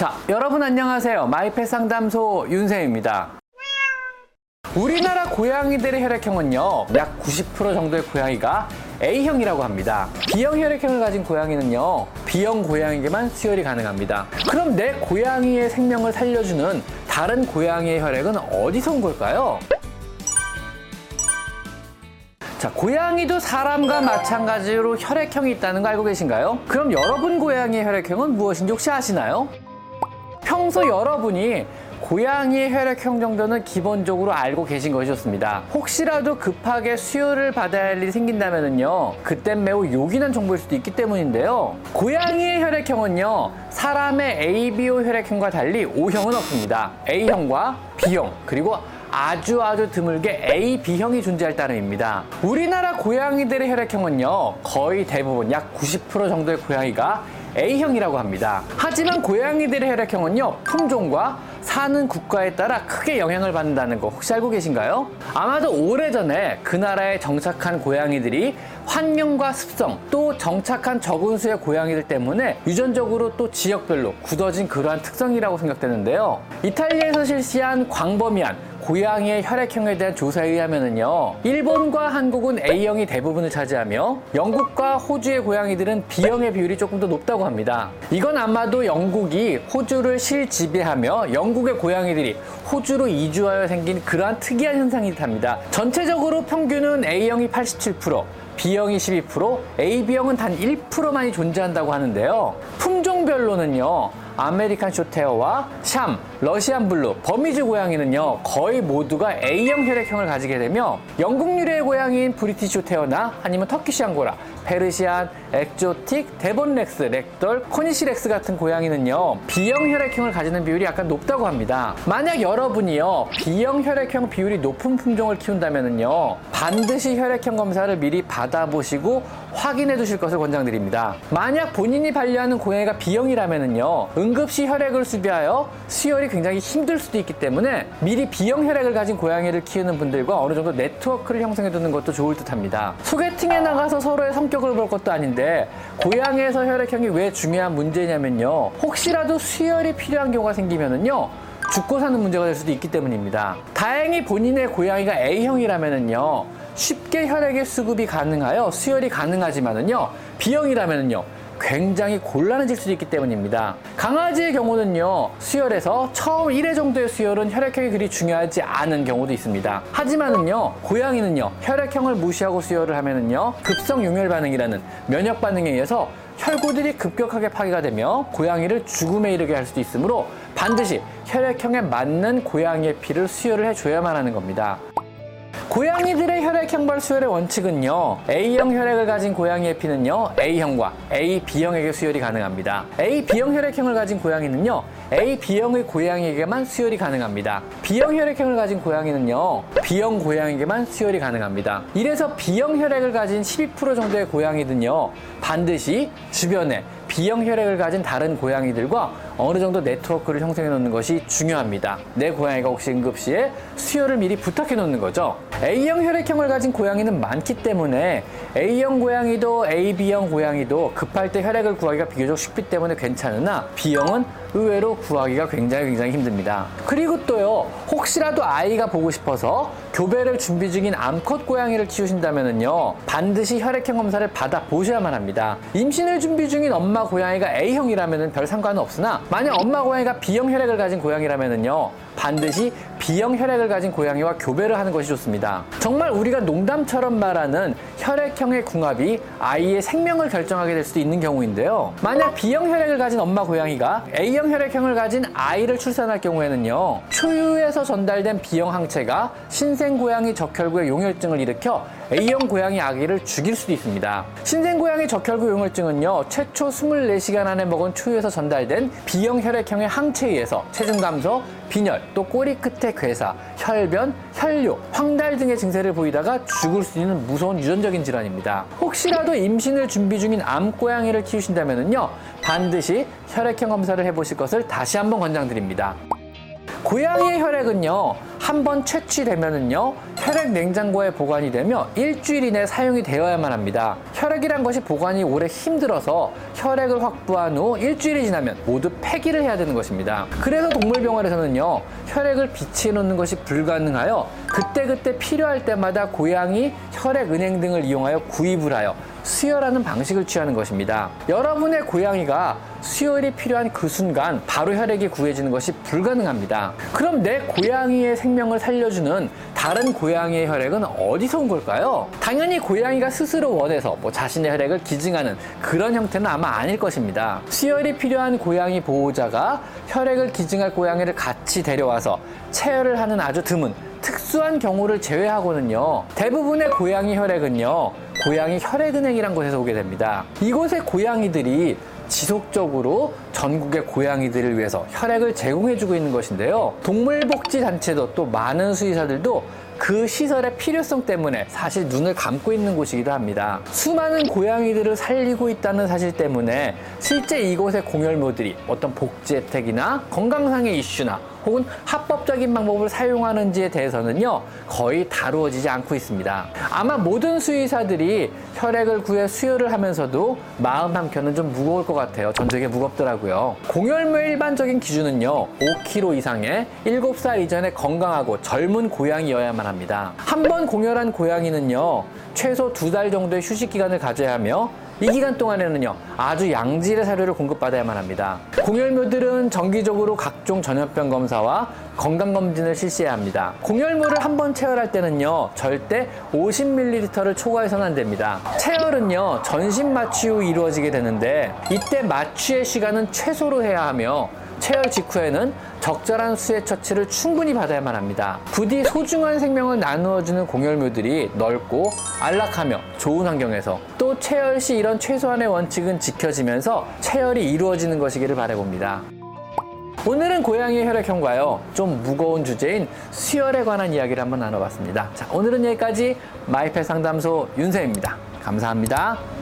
자, 여러분 안녕하세요. 마이펫 상담소 윤쌤입니다. 우리나라 고양이들의 혈액형은요, 약 90% 정도의 고양이가 A형이라고 합니다. B형 혈액형을 가진 고양이는요, B형 고양이에게만 수혈이 가능합니다. 그럼 내 고양이의 생명을 살려주는 다른 고양이의 혈액은 어디서 온 걸까요? 자, 고양이도 사람과 마찬가지로 혈액형이 있다는 거 알고 계신가요? 그럼 여러분 고양이의 혈액형은 무엇인지 혹시 아시나요? 평소 여러분이 고양이의 혈액 형 정도는 기본적으로 알고 계신 것이 좋습니다. 혹시라도 급하게 수혈을 받아야 할 일이 생긴다면요. 그땐 매우 요긴한 정보일 수도 있기 때문인데요. 고양이의 혈액형은요. 사람의 ABO 혈액형과 달리 O형은 없습니다. A형과 B형 그리고 아주 아주 드물게 A, B형이 존재할 따름입니다. 우리나라 고양이들의 혈액형은요. 거의 대부분 약 90% 정도의 고양이가 A형이라고 합니다. 하지만 고양이들의 혈액형은요, 품종과 사는 국가에 따라 크게 영향을 받는다는 거 혹시 알고 계신가요? 아마도 오래전에 그 나라에 정착한 고양이들이 환경과 습성 또 정착한 적은 수의 고양이들 때문에 유전적으로 또 지역별로 굳어진 그러한 특성이라고 생각되는데요. 이탈리아에서 실시한 광범위한 고양이의 혈액형에 대한 조사에 의하면요. 일본과 한국은 A형이 대부분을 차지하며 영국과 호주의 고양이들은 B형의 비율이 조금 더 높다고 합니다. 이건 아마도 영국이 호주를 실지배하며 영국의 고양이들이 호주로 이주하여 생긴 그러한 특이한 현상인 듯합니다. 전체적으로 평균은 A형이 87%, B형이 12%, AB형은 단 1%만이 존재한다고 하는데요. 품종별로는요. 아메리칸 쇼트헤어와 샴, 러시안 블루, 버미즈 고양이는요 거의 모두가 A형 혈액형을 가지게 되며 영국 유래의 고양이인 브리티시 쇼트헤어나 아니면 터키시 앙고라, 페르시안, 엑조틱, 데본렉스, 랙돌, 코니시렉스 같은 고양이는요 B형 혈액형을 가지는 비율이 약간 높다고 합니다. 만약 여러분이요 B형 혈액형 비율이 높은 품종을 키운다면요 반드시 혈액형 검사를 미리 받아보시고 확인해 두실 것을 권장드립니다. 만약 본인이 반려하는 고양이가 B형이라면요 응급시 혈액을 수비하여 수혈이 굉장히 힘들 수도 있기 때문에 미리 B형 혈액을 가진 고양이를 키우는 분들과 어느 정도 네트워크를 형성해 두는 것도 좋을 듯 합니다. 소개팅에 나가서 서로의 성 격을 볼 것도 아닌데 고양이에서 혈액형이 왜 중요한 문제냐면요. 혹시라도 수혈이 필요한 경우가 생기면은요. 죽고 사는 문제가 될 수도 있기 때문입니다. 다행히 본인의 고양이가 A형이라면은요. 쉽게 혈액의 수급이 가능하여 수혈이 가능하지만은요. B형이라면은요. 굉장히 곤란해질 수도 있기 때문입니다. 강아지의 경우는요, 수혈에서 처음 1회 정도의 수혈은 혈액형이 그리 중요하지 않은 경우도 있습니다. 하지만은요, 고양이는요, 혈액형을 무시하고 수혈을 하면은요, 급성 용혈 반응이라는 면역 반응에 의해서 혈구들이 급격하게 파괴가 되며 고양이를 죽음에 이르게 할 수도 있으므로 반드시 혈액형에 맞는 고양이의 피를 수혈을 해줘야만 하는 겁니다. 고양이들의 혈액형별 수혈의 원칙은요. A형 혈액을 가진 고양이의 피는요. A형과 A, B형에게 수혈이 가능합니다. A, B형 혈액형을 가진 고양이는요. A, B형의 고양이에게만 수혈이 가능합니다. B형 혈액형을 가진 고양이는요. B형 고양이에게만 수혈이 가능합니다. 이래서 B형 혈액을 가진 12% 정도의 고양이들은요. 반드시 주변에 B형 혈액을 가진 다른 고양이들과 어느 정도 네트워크를 형성해 놓는 것이 중요합니다. 내 고양이가 혹시 응급시에 수혈을 미리 부탁해 놓는 거죠. A형 혈액형을 가진 고양이는 많기 때문에 A형 고양이도 AB형 고양이도 급할 때 혈액을 구하기가 비교적 쉽기 때문에 괜찮으나 B형은 의외로 구하기가 굉장히 굉장히 힘듭니다. 그리고 또요, 혹시라도 아이가 보고 싶어서 교배를 준비 중인 암컷 고양이를 키우신다면요, 반드시 혈액형 검사를 받아 보셔야만 합니다. 임신을 준비 중인 엄마 고양이가 A형이라면 별 상관은 없으나, 만약 엄마 고양이가 B형 혈액을 가진 고양이라면요, 반드시 B형 혈액을 가진 고양이와 교배를 하는 것이 좋습니다. 정말 우리가 농담처럼 말하는 혈액형의 궁합이 아이의 생명을 결정하게 될 수도 있는 경우인데요. 만약 B형 혈액을 가진 엄마 고양이가 A형 혈액형을 가진 아이를 출산할 경우에는요. 초유에서 전달된 B형 항체가 신생 고양이 적혈구의 용혈증을 일으켜 A형 고양이 아기를 죽일 수도 있습니다. 신생 고양이 적혈구 용혈증은요. 최초 24시간 안에 먹은 초유에서 전달된 B형 혈액형의 항체에 의해서 체중 감소, 빈혈, 또 꼬리 끝에 괴사, 혈변, 혈뇨, 황달 등의 증세를 보이다가 죽을 수 있는 무서운 유전적인 질환입니다. 혹시라도 임신을 준비 중인 암고양이를 키우신다면요 반드시 혈액형 검사를 해보실 것을 다시 한번 권장드립니다. 고양이의 혈액은요, 한 번 채취되면은요, 혈액 냉장고에 보관이 되며 일주일 이내 사용이 되어야만 합니다. 혈액이란 것이 보관이 오래 힘들어서 혈액을 확보한 후 일주일이 지나면 모두 폐기를 해야 되는 것입니다. 그래서 동물병원에서는요, 혈액을 비치해 놓는 것이 불가능하여 그때그때 필요할 때마다 고양이 혈액 은행 등을 이용하여 구입을 하여 수혈하는 방식을 취하는 것입니다. 여러분의 고양이가 수혈이 필요한 그 순간 바로 혈액이 구해지는 것이 불가능합니다. 그럼 내 고양이의 생 명을 살려주는 다른 고양이의 혈액은 어디서 온 걸까요? 당연히 고양이가 스스로 원해서 뭐 자신의 혈액을 기증하는 그런 형태는 아마 아닐 것입니다. 수혈이 필요한 고양이 보호자가 혈액을 기증할 고양이를 같이 데려와서 체열을 하는 아주 드문 특수한 경우를 제외하고는요 대부분의 고양이 혈액은요 고양이 혈액은행이란 곳에서 오게 됩니다. 이곳의 고양이들이 지속적으로 전국의 고양이들을 위해서 혈액을 제공해주고 있는 것인데요. 동물복지단체도 또 많은 수의사들도 그 시설의 필요성 때문에 사실 눈을 감고 있는 곳이기도 합니다. 수많은 고양이들을 살리고 있다는 사실 때문에 실제 이곳의 공열모들이 어떤 복지 혜택이나 건강상의 이슈나 혹은 합법적인 방법을 사용하는지에 대해서는요 거의 다루어지지 않고 있습니다. 아마 모든 수의사들이 혈액을 구해 수혈을 하면서도 마음 한켠은 좀 무거울 것 같아요. 전 되게 무겁더라고요. 공열모의 일반적인 기준은요 5kg 이상의 7살 이전에 건강하고 젊은 고양이여야만 합니다. 한 번 공열한 고양이는요 최소 두 달 정도의 휴식 기간을 가져야 하며 이 기간 동안에는요 아주 양질의 사료를 공급받아야만 합니다. 공열묘들은 정기적으로 각종 전염병 검사와 건강 검진을 실시해야 합니다. 공열물을 한번 체열할 때는요 절대 50ml를 초과해서는 안 됩니다. 체열은요 전신 마취 후 이루어지게 되는데 이때 마취의 시간은 최소로 해야 하며 체열 직후에는 적절한 수의 처치를 충분히 받아야만 합니다. 부디 소중한 생명을 나누어주는 공열묘들이 넓고 안락하며 좋은 환경에서 또 체열 시 이런 최소한의 원칙은 지켜지면서 체열이 이루어지는 것이기를 바라봅니다. 오늘은 고양이 혈액형과요 좀 무거운 주제인 수혈에 관한 이야기를 한번 나눠봤습니다. 자 오늘은 여기까지 마이펫 상담소 윤쌤입니다. 감사합니다.